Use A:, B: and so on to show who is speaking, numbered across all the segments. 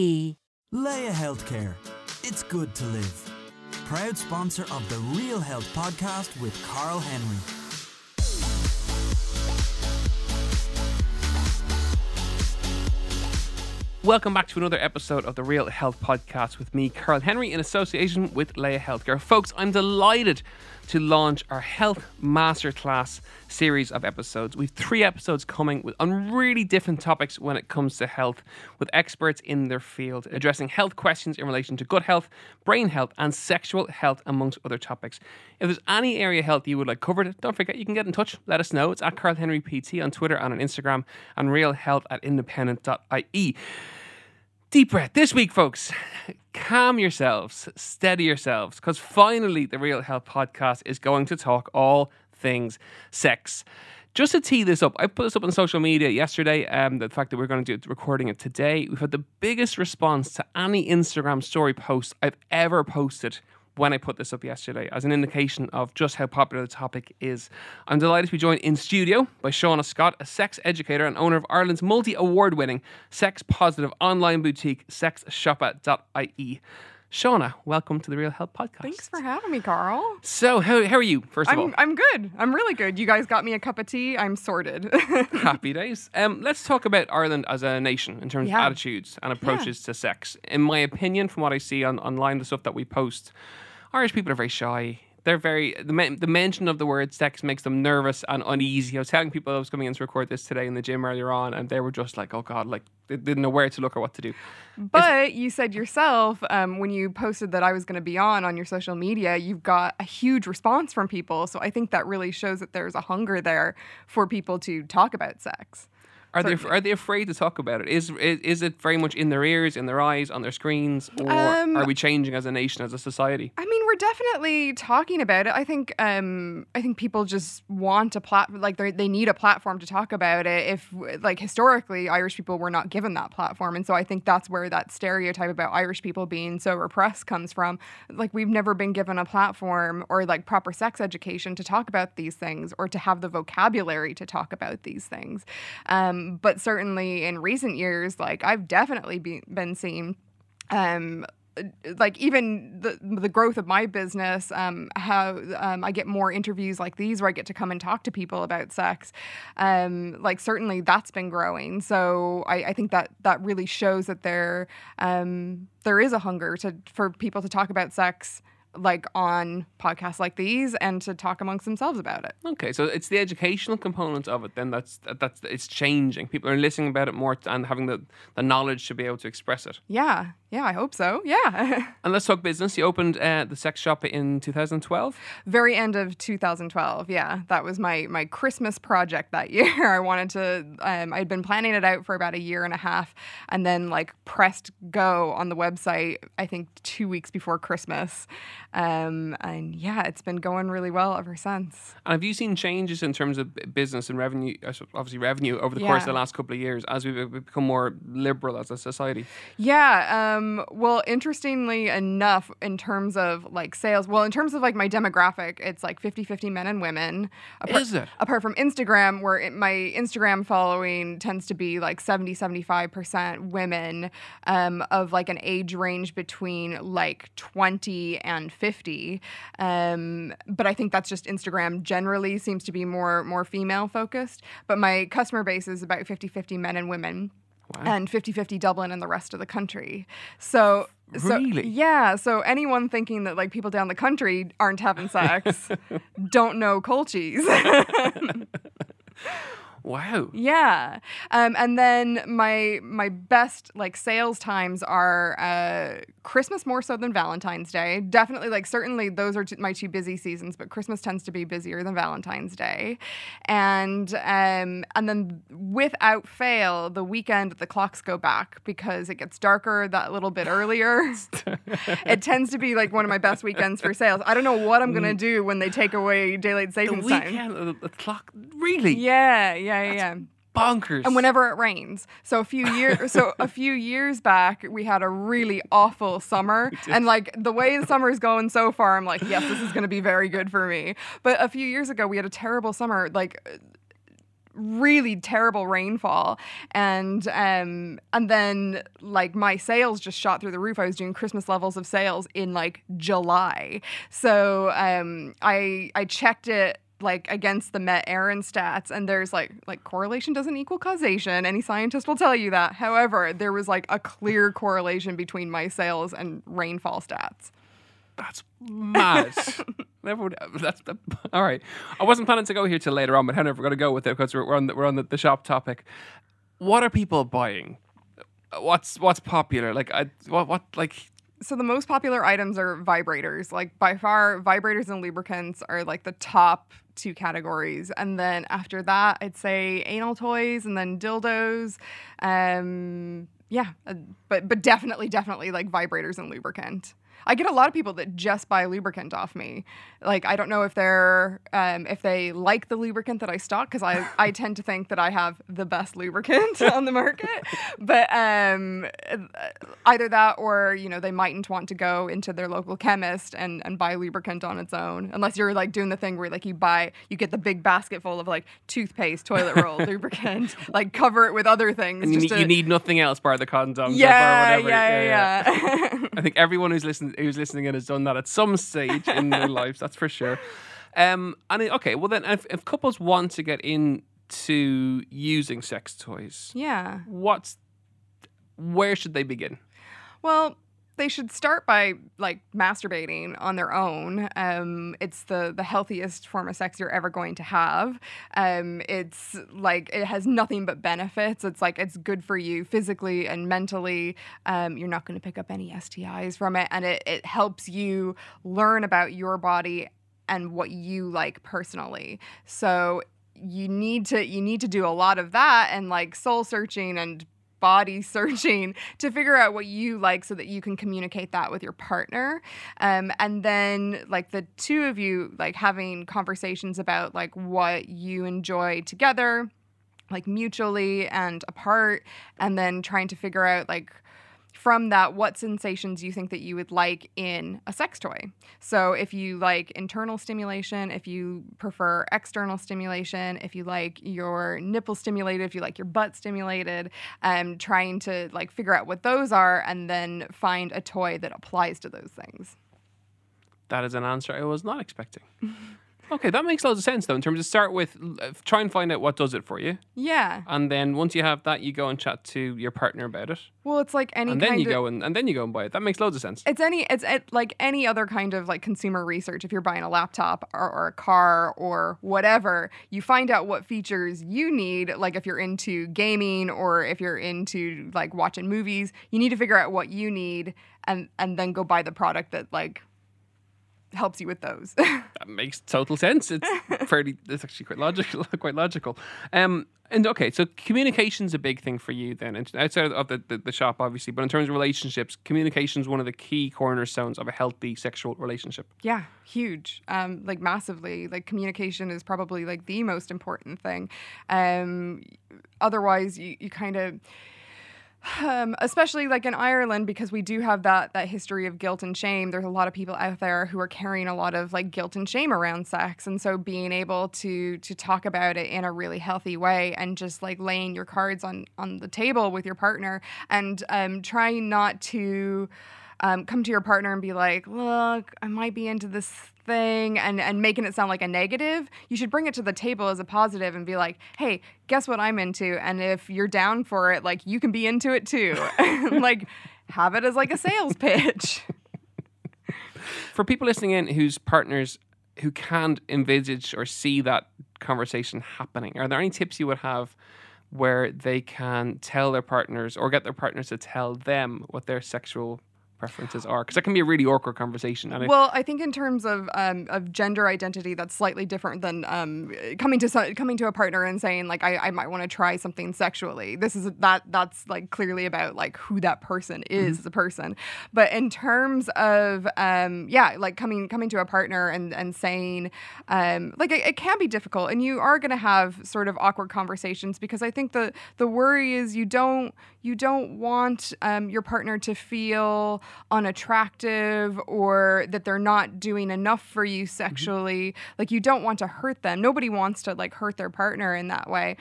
A: Laya Healthcare. It's good to live. Proud sponsor of the Real Health podcast with Carl Henry.
B: Welcome back to another episode of the Real Health Podcast with me, Carl Henry, in association with Laya Healthcare. Folks, I'm delighted to launch our Health Masterclass series of episodes. We've three episodes coming with on really different topics when it comes to health, with experts in their field addressing health questions in relation to gut health, brain health, and sexual health, amongst other topics. If there's any area of health you would like covered, don't forget you can get in touch. Let us know. It's at Carl Henry PT on Twitter and on Instagram, and realhealth at independent.ie. Deep breath. This week, folks, calm yourselves, steady yourselves, because finally the Real Health Podcast is going to talk all things sex. Just to tee this up, I put this up on social media yesterday. Um, the fact that we're going to do recording it today, we've had the biggest response to any Instagram story post I've ever posted when I put this up yesterday as an indication of just how popular the topic is. I'm delighted to be joined in studio by Shauna Scott, a sex educator and owner of Ireland's multi award winning sex positive online boutique, sexsiopa.ie. Shauna, welcome to the Real Health Podcast.
C: Thanks for having me, Carl.
B: So, how, how are you, first of all?
C: I'm, I'm good. I'm really good. You guys got me a cup of tea. I'm sorted.
B: Happy days. Um, let's talk about Ireland as a nation in terms
C: Yeah.
B: of attitudes and approaches to sex. In my opinion, from what I see on online, the stuff that we post, Irish people are very shy. They're very the, the mention of the word sex makes them nervous and uneasy. I was telling people I was coming in to record this today in the gym earlier on, and they were just like, "Oh God!" Like they didn't know where to look or what to do.
C: but you said yourself um, when you posted that I was going to be on on your social media, you've got a huge response from people. So I think that really shows that there's a hunger there for people to talk about sex.
B: Are they are they afraid to talk about it? Is, is is it very much in their ears, in their eyes, on their screens, or
C: Um,
B: are we changing as a nation, as a society?
C: I mean, we're definitely talking about it. I think um, I think people just want a plat like they they need a platform to talk about it. If like historically, Irish people were not given that platform, and so I think that's where that stereotype about Irish people being so repressed comes from. Like we've never been given a platform or like proper sex education to talk about these things or to have the vocabulary to talk about these things. Um, but certainly in recent years, like I've definitely be, been seeing um like even the the growth of my business um how um, I get more interviews like these where I get to come and talk to people about sex. Um like certainly that's been growing. So I, I think that that really shows that there um there is a hunger to for people to talk about sex like on podcasts like these and to talk amongst themselves about it
B: Okay, so it's the educational component of it. Then that's that's it's changing. People are listening about it more and having the, the knowledge to be able to express it.
C: yeah yeah I hope so yeah
B: And let's talk business. You opened uh, the sex shop in 2012.
C: very end of 2012 yeah that was my my christmas project that year i wanted to um, i'd been planning it out for about a year and a half and then like pressed go on the website i think two weeks before christmas um, and yeah it's been going really well ever since
B: And have you seen changes in terms of business and revenue? uh, Obviously, revenue over the course of the last couple of years as we've become more liberal as a society.
C: Yeah. Um, well, interestingly enough, in terms of like sales, well, in terms of like my demographic, it's like 50 50 men and women. Apart,
B: Is it?
C: Apart from Instagram, where it, my Instagram following tends to be like 70, 75% women um, of like an age range between like 20 and 50. Um, but I think that's just Instagram generally seems to be more more female focused. But my customer base is about 50 50 men and women and 50-50 Dublin and the rest of the country. So so
B: Really?
C: yeah, so anyone thinking that like people down the country aren't having sex don't know culchies.
B: Wow.
C: Yeah. Um, and then my my best like sales times are uh, Christmas more so than Valentine's Day. Definitely like certainly those are t- my two busy seasons, but Christmas tends to be busier than Valentine's Day. And um, and then without fail, the weekend the clocks go back because it gets darker that little bit earlier. it tends to be like one of my best weekends for sales. I don't know what I'm gonna do when they take away daylight
B: The
C: savings time.
B: weekend, the, the clock, really
C: Yeah, yeah, yeah.
B: Yeah, bonkers.
C: And whenever it rains. So a few years so a few years back we had a really awful summer and like the way the summer is going so far I'm like yes this is going to be very good for me. But a few years ago we had a terrible summer like really terrible rainfall and um and then like my sales just shot through the roof i was doing christmas levels of sales in like july so um i i checked it like against the Met Éireann stats, and there's like like correlation doesn't equal causation. Any scientist will tell you that. However, there was like a clear correlation between my sales and rainfall stats.
B: That's mad. Never would, that's that, all right. I wasn't planning to go here till later on, but however, we're going to go with it because we're, we're on the, we're on the, the shop topic. What are people buying? What's what's popular? Like I what what like
C: So the most popular items are vibrators. Like by far, vibrators and lubricants are like the top two categories. And then after that, I'd say anal toys and then dildos. Um, yeah, uh, but but definitely, definitely like vibrators and lubricant. I get a lot of people that just buy lubricant off me. Like I don't know if they're um, if they like the lubricant that I stock because I I tend to think that I have the best lubricant on the market. But um, either that or you know they mightn't want to go into their local chemist and and buy lubricant on its own unless you're like doing the thing where like you buy you get the big basket full of like toothpaste, toilet roll, lubricant, like cover it with other things.
B: and you, need,
C: to-
B: you need nothing else bar the condoms
C: yeah,
B: whatever.
C: yeah, yeah, yeah.
B: I think everyone who's listening who's listening in has done that at some stage in their lives. That's for sure. Um, and it- okay, well then, if, if couples want to get into using sex toys,
C: yeah.
B: what's where should they begin?
C: Well, they should start by like masturbating on their own. Um, it's the the healthiest form of sex you're ever going to have. Um, it's like it has nothing but benefits. It's like it's good for you physically and mentally. Um, you're not going to pick up any STIs from it, and it it helps you learn about your body and what you like personally. So you need to you need to do a lot of that and like soul searching and body searching to figure out what you like so that you can communicate that with your partner. Um, and then like the two of you like having conversations about like what you enjoy together like mutually and apart and then trying to figure out like from that what sensations do you think that you would like in a sex toy. So if you like internal stimulation, if you prefer external stimulation, if you like your nipple stimulated, if you like your butt stimulated, um, trying to like figure out what those are and then find a toy that applies to those things.
B: That is an answer I was not expecting. okay, that makes loads of sense though. In terms of start with, uh, try and find out what does it for you,
C: Yeah.
B: and then once you have that, you go and chat to your partner about it,
C: Well, it's like any
B: and
C: kind
B: then you
C: of
B: go and, and then you go and buy it. That makes loads of sense.
C: It's any it's it, like any other kind of like consumer research. If you're buying a laptop or, or a car or whatever, you find out what features you need. Like if you're into gaming or if you're into like watching movies, you need to figure out what you need and and then go buy the product that like helps you with those.
B: That makes total sense. It's fairly. It's actually quite logical. Quite logical. Um. And okay, so communication's a big thing for you then, and outside of the, the, the shop, obviously. But in terms of relationships, communication's one of the key cornerstones of a healthy sexual relationship.
C: Yeah, huge. Um, like massively. Like communication is probably like the most important thing. Um, otherwise, you, you kind of, um, especially like in Ireland, because we do have that that history of guilt and shame. There's a lot of people out there who are carrying a lot of like guilt and shame around sex, and so being able to to talk about it in a really healthy way and just like laying your cards on on the table with your partner and um, trying not to um, come to your partner and be like, look, I might be into this thing and, and making it sound like a negative. You should bring it to the table as a positive and be like, hey, guess what I'm into? And if you're down for it, like you can be into it too. like have it as like a sales pitch.
B: For people listening in whose partners who can't envisage or see that conversation happening? Are there any tips you would have where they can tell their partners or get their partners to tell them what their sexual preferences are because that can be a really awkward conversation.
C: And well, I think in terms of um, of gender identity, that's slightly different than um, coming to coming to a partner and saying like I, I might want to try something sexually. This is that that's like clearly about like who that person is mm-hmm. as a person. But in terms of um, yeah, like coming coming to a partner and and saying um, like it, it can be difficult, and you are going to have sort of awkward conversations because I think the the worry is you don't you don't want um, your partner to feel unattractive or that they're not doing enough for you mm-hmm. sexually. Mm-hmm. Like you don't want to hurt them. Nobody wants to like hurt their partner in that way.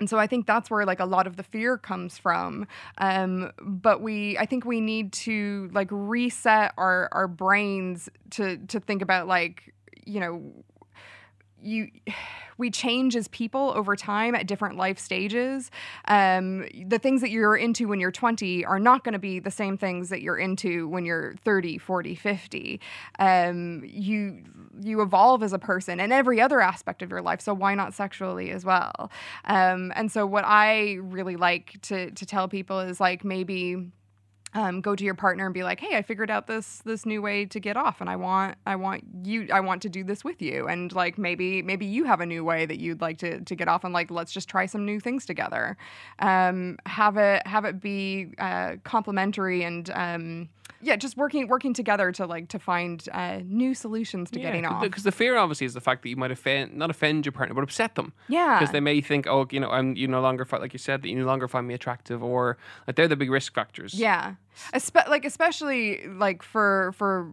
C: And so I think that's where like a lot of the fear comes from. Um, but we, I think we need to like reset our our brains to to think about like you know you we change as people over time at different life stages. Um, the things that you're into when you're 20 are not going to be the same things that you're into when you're 30, 40, 50. Um, you you evolve as a person in every other aspect of your life. So why not sexually as well? Um, and so what I really like to to tell people is like maybe um, go to your partner and be like, "Hey, I figured out this this new way to get off, and I want I want you I want to do this with you." And like maybe maybe you have a new way that you'd like to to get off, and like let's just try some new things together. Um, have it have it be uh, complementary and um, yeah, just working working together to like to find uh, new solutions to yeah, getting off.
B: Because the fear obviously is the fact that you might offend not offend your partner, but upset them.
C: Yeah,
B: because they may think, oh, you know, I'm you no longer find, like you said that you no longer find me attractive, or like they're the big risk factors.
C: Yeah, Espe- like especially like for for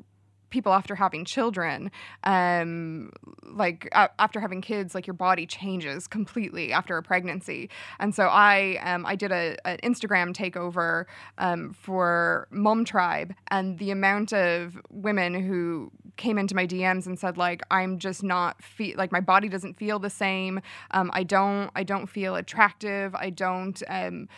C: people after having children um, like after having kids like your body changes completely after a pregnancy. And so i um, i did a, an instagram takeover um, for mom tribe and the amount of women who came into my dms and said like i'm just not feel like my body doesn't feel the same. Um, i don't i don't feel attractive. I don't um,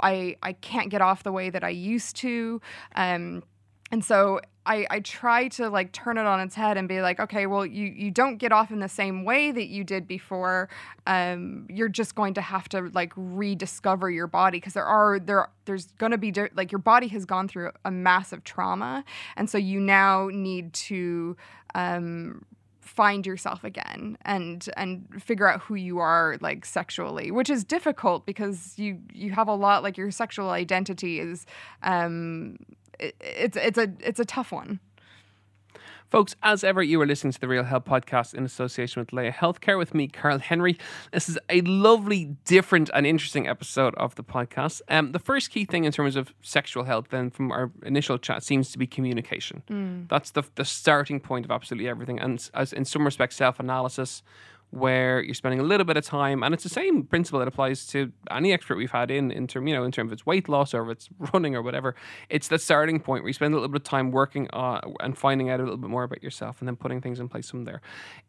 C: I, I can't get off the way that I used to. Um, and so I, I try to like turn it on its head and be like, okay, well, you, you don't get off in the same way that you did before. Um, you're just going to have to like rediscover your body because there are there there's going to be like your body has gone through a massive trauma, and so you now need to um, find yourself again and and figure out who you are like sexually which is difficult because you you have a lot like your sexual identity is um it, it's it's a it's a tough one.
B: Folks, as ever, you are listening to the Real Health Podcast in association with Laya Healthcare with me, Carl Henry. This is a lovely, different, and interesting episode of the podcast. Um, the first key thing in terms of sexual health, then from our initial chat, seems to be communication. Mm. That's the, the starting point of absolutely everything. And as in some respects, self analysis where you're spending a little bit of time, and it's the same principle that applies to any expert we've had in in term you know in terms of its weight loss or if it's running or whatever. It's the starting point where you spend a little bit of time working uh, and finding out a little bit more about yourself, and then putting things in place from there.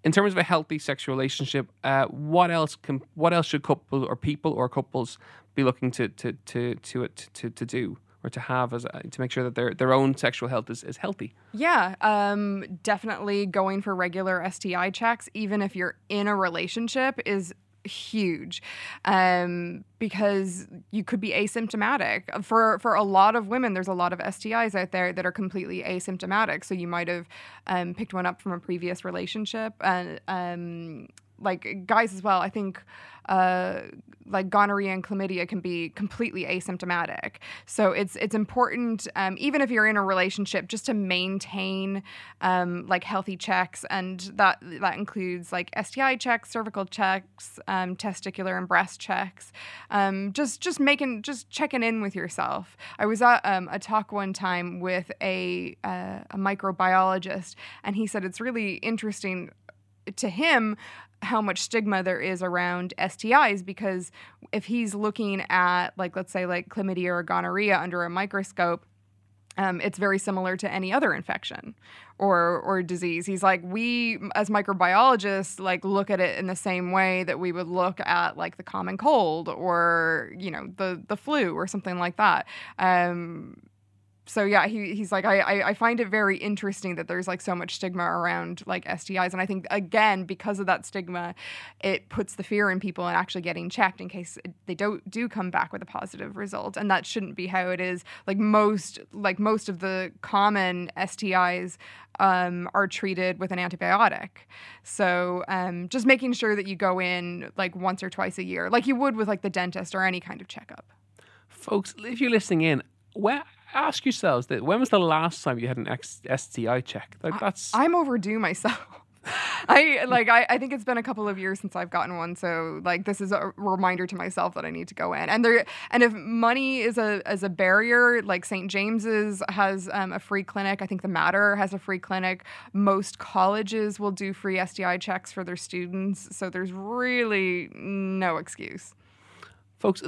B: In terms of a healthy sexual relationship, uh, what else can what else should couples or people or couples be looking to to to to to, to, to do? Or to have as a, to make sure that their their own sexual health is, is healthy.
C: Yeah, um, definitely going for regular STI checks, even if you're in a relationship, is huge. Um, because you could be asymptomatic. For for a lot of women there's a lot of stis out there that are completely asymptomatic. So you might have um, picked one up from a previous relationship and um, like guys as well i think uh, like gonorrhea and chlamydia can be completely asymptomatic. So it's it's important, um, even if you're in a relationship, just to maintain um, like healthy checks, and that that includes like STI checks, cervical checks, um, testicular and breast checks. Um, just just making just checking in with yourself. I was at um, a talk one time with a uh, a microbiologist, and he said it's really interesting to him how much stigma there is around STIs because if he's looking at like let's say like chlamydia or gonorrhea under a microscope um, it's very similar to any other infection or or disease. He's like we as microbiologists like look at it in the same way that we would look at like the common cold or you know the the flu or something like that. Um, so yeah, he, he's like, I, I, I find it very interesting that there's like so much stigma around like STIs. And I think, again, because of that stigma, it puts the fear in people and actually getting checked in case they don't do come back with a positive result. And that shouldn't be how it is. Like most, like most of the common STIs um, are treated with an antibiotic. So um, just making sure that you go in like once or twice a year, like you would with like the dentist or any kind of checkup.
B: Folks, if you're listening in, where ask yourselves that when was the last time you had an X- STI check? Like that's
C: I'm overdue myself. I like I, I think it's been a couple of years since I've gotten one, so like this is a reminder to myself that I need to go in. And there and if money is a as a barrier, like St. James's has um, a free clinic. I think the Mater has a free clinic. Most colleges will do free STI checks for their students, so there's really no excuse.
B: Folks,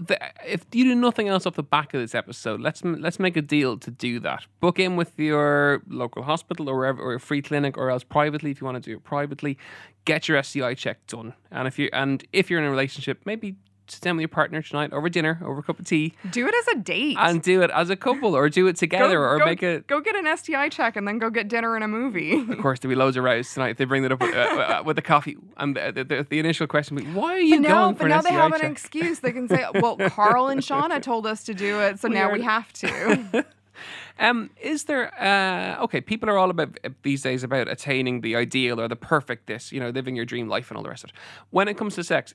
B: if you do nothing else off the back of this episode, let's let's make a deal to do that. Book in with your local hospital or wherever, or a free clinic, or else privately if you want to do it privately. Get your STI check done, and if you and if you're in a relationship, maybe sit down with your partner tonight over dinner, over a cup of tea,
C: Do it as a date.
B: and do it as a couple, or do it together,
C: Go-
B: or
C: go-
B: make it.
C: go get an STI check and then go get dinner and a movie.
B: Of course, there'll be loads of rows tonight. They bring that up with, uh, uh, with the coffee, and the, the, the, the initial question will be, "Why are you
C: But now,
B: going for
C: but now
B: an
C: they
B: STI
C: have an excuse. They can say, "Well, Carl and Shauna told us to do it, so now we have to."
B: Um, is there uh, okay? People are all about uh, these days about attaining the ideal or the perfect this, you know, living your dream life and all the rest of it. When it comes to sex,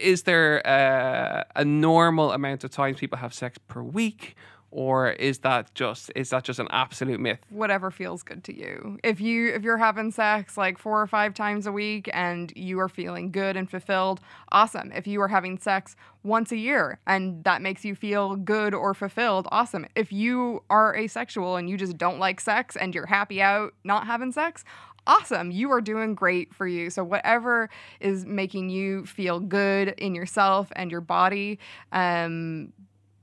B: is there uh, a normal amount of times people have sex per week, or is that just is that just an absolute myth?
C: Whatever feels good to you. If you if you're having sex like four or five times a week and you are feeling good and fulfilled, awesome. If you are having sex once a year and that makes you feel good or fulfilled, awesome. If you are asexual and you just don't like sex and you're happy out not having sex, awesome. You are doing great for you. So, whatever is making you feel good in yourself and your body, um,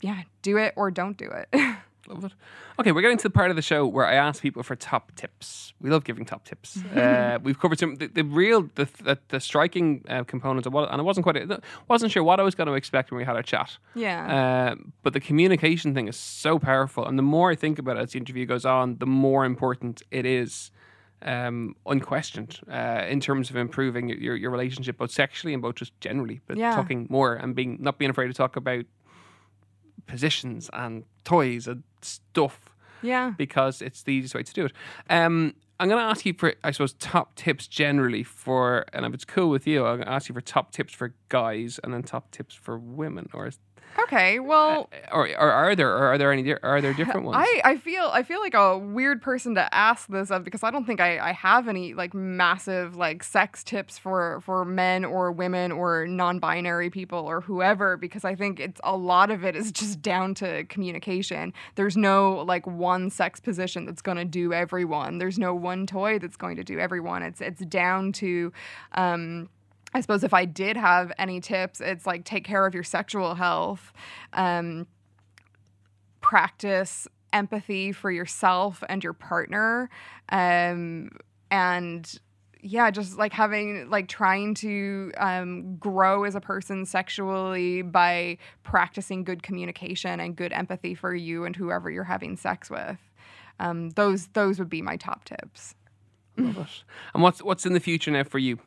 C: yeah, do it or don't do it.
B: Love it. Okay, we're getting to the part of the show where I ask people for top tips. We love giving top tips. uh, we've covered some the, the real the the, the striking uh, components of what, and I wasn't quite wasn't sure what I was going to expect when we had our chat.
C: yeah.
B: Uh, but the communication thing is so powerful, and the more I think about it as the interview goes on, the more important it is, um, unquestioned, uh, in terms of improving your, your, relationship, both sexually and both just generally. But
C: Yeah.
B: talking more and being not being afraid to talk about positions and toys and stuff
C: yeah.
B: because it's the easiest way to do it. Um, I'm going to ask you for, I suppose, top tips generally for, and if it's cool with you, I'm going to ask you for top tips for guys and then top tips for women, or
C: Okay. Well,
B: or, or are there, or are there any, are there different ones?
C: I, I feel I feel like a weird person to ask this of because I don't think I, I have any like massive like sex tips for for men or women or non-binary people or whoever because I think it's a lot of it is just down to communication. There's no like one sex position that's going to do everyone. There's no one toy that's going to do everyone. It's it's down to um I suppose if I did have any tips, it's like take care of your sexual health. Um, practice empathy for yourself and your partner um and yeah just like having like trying to um, grow as a person sexually by practicing good communication and good empathy for you and whoever you're having sex with um, those those would be my top tips
B: Love it. And what's what's in the future now for you,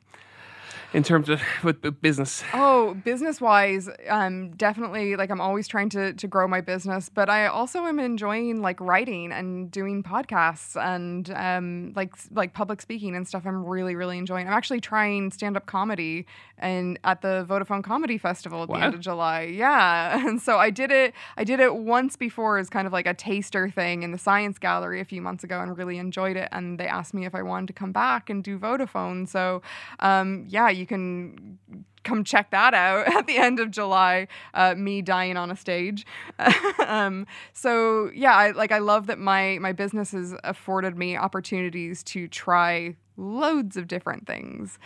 B: in terms of with business?
C: Oh, business wise, um, definitely like I'm always trying to to grow my business, but I also am enjoying like writing and doing podcasts and um, like like public speaking and stuff. I'm really really enjoying. I'm actually trying stand up comedy and at the Vodafone Comedy Festival at the end of July. Yeah, and so I did it. I did it once before as kind of like a taster thing in the Science Gallery a few months ago and really enjoyed it. And they asked me if I wanted to come back and do Vodafone. So um, yeah, you can come check that out at the end of July. Uh, me dying on a stage. um, so yeah, I like I love that my my business has afforded me opportunities to try loads of different things.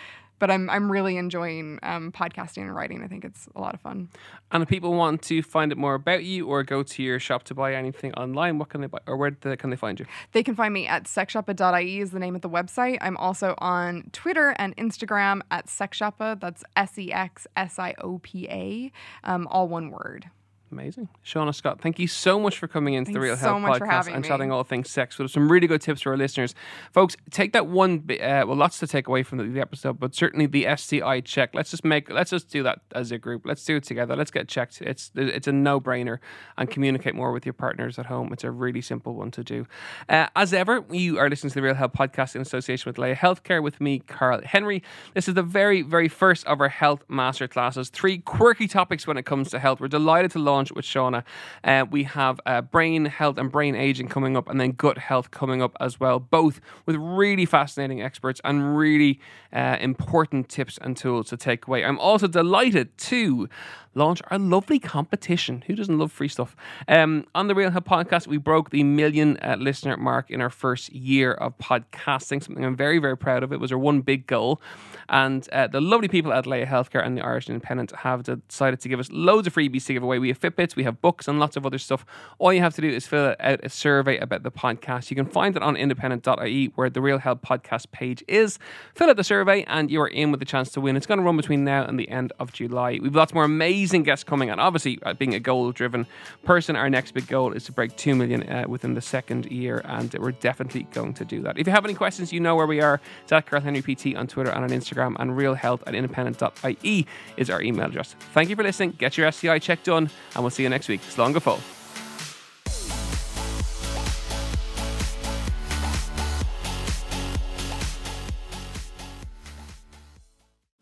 C: But I'm I'm really enjoying um, podcasting and writing. I think it's a lot of fun.
B: And if people want to find out more about you or go to your shop to buy anything online, what can they buy, or where the, can they find you?
C: They can find me at sexsiopa.ie is the name of the website. I'm also on Twitter and Instagram at sexsiopa. That's S E X S I O P A, um, all one word.
B: Amazing. Shauna Scott, thank you so much for coming into the Real
C: so
B: Health podcast and chatting all things sex with. Some really good tips for our listeners. Folks, take that one, uh, well, lots to take away from the, the episode, but certainly the STI check. Let's just make, let's just do that as a group. Let's do it together. Let's get checked. It's it's a no brainer and communicate more with your partners at home. It's a really simple one to do. Uh, as ever, you are listening to the Real Health podcast in association with Laya Healthcare with me, Carl Henry. This is the very, very first of our health master classes. Three quirky topics when it comes to health. We're delighted to launch with Shauna. Uh, we have uh, brain health and brain aging coming up, and then gut health coming up as well. Both with really fascinating experts and really uh, important tips and tools to take away. I'm also delighted to launch our lovely competition. Who doesn't love free stuff? Um, on the Real Health podcast, we broke the million uh, listener mark in our first year of podcasting, something I'm very, very proud of. It was our one big goal. And uh, the lovely people at Laya Healthcare and the Irish Independent have decided to give us loads of freebies to give away. We have Fitbits, we have books, and lots of other stuff. All you have to do is fill out a survey about the podcast. You can find it on independent.ie where the Real Health podcast page is. Fill out the survey, and you are in with a chance to win. It's going to run between now and the end of July. We've lots more amazing guests coming, and obviously, uh, being a goal driven person, our next big goal is to break 2 million uh, within the second year, and we're definitely going to do that. If you have any questions, you know where we are. It's at Henry PT on Twitter and on Instagram, and realhealth at independent.ie is our email address. Thank you for listening. Get your STI check done, and we'll see you next week. Slán go fóill.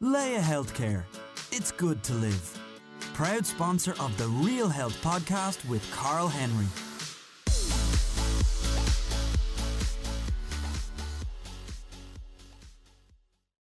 A: Laya Healthcare. It's good to live. Proud sponsor of the Real Health podcast with Carl Henry.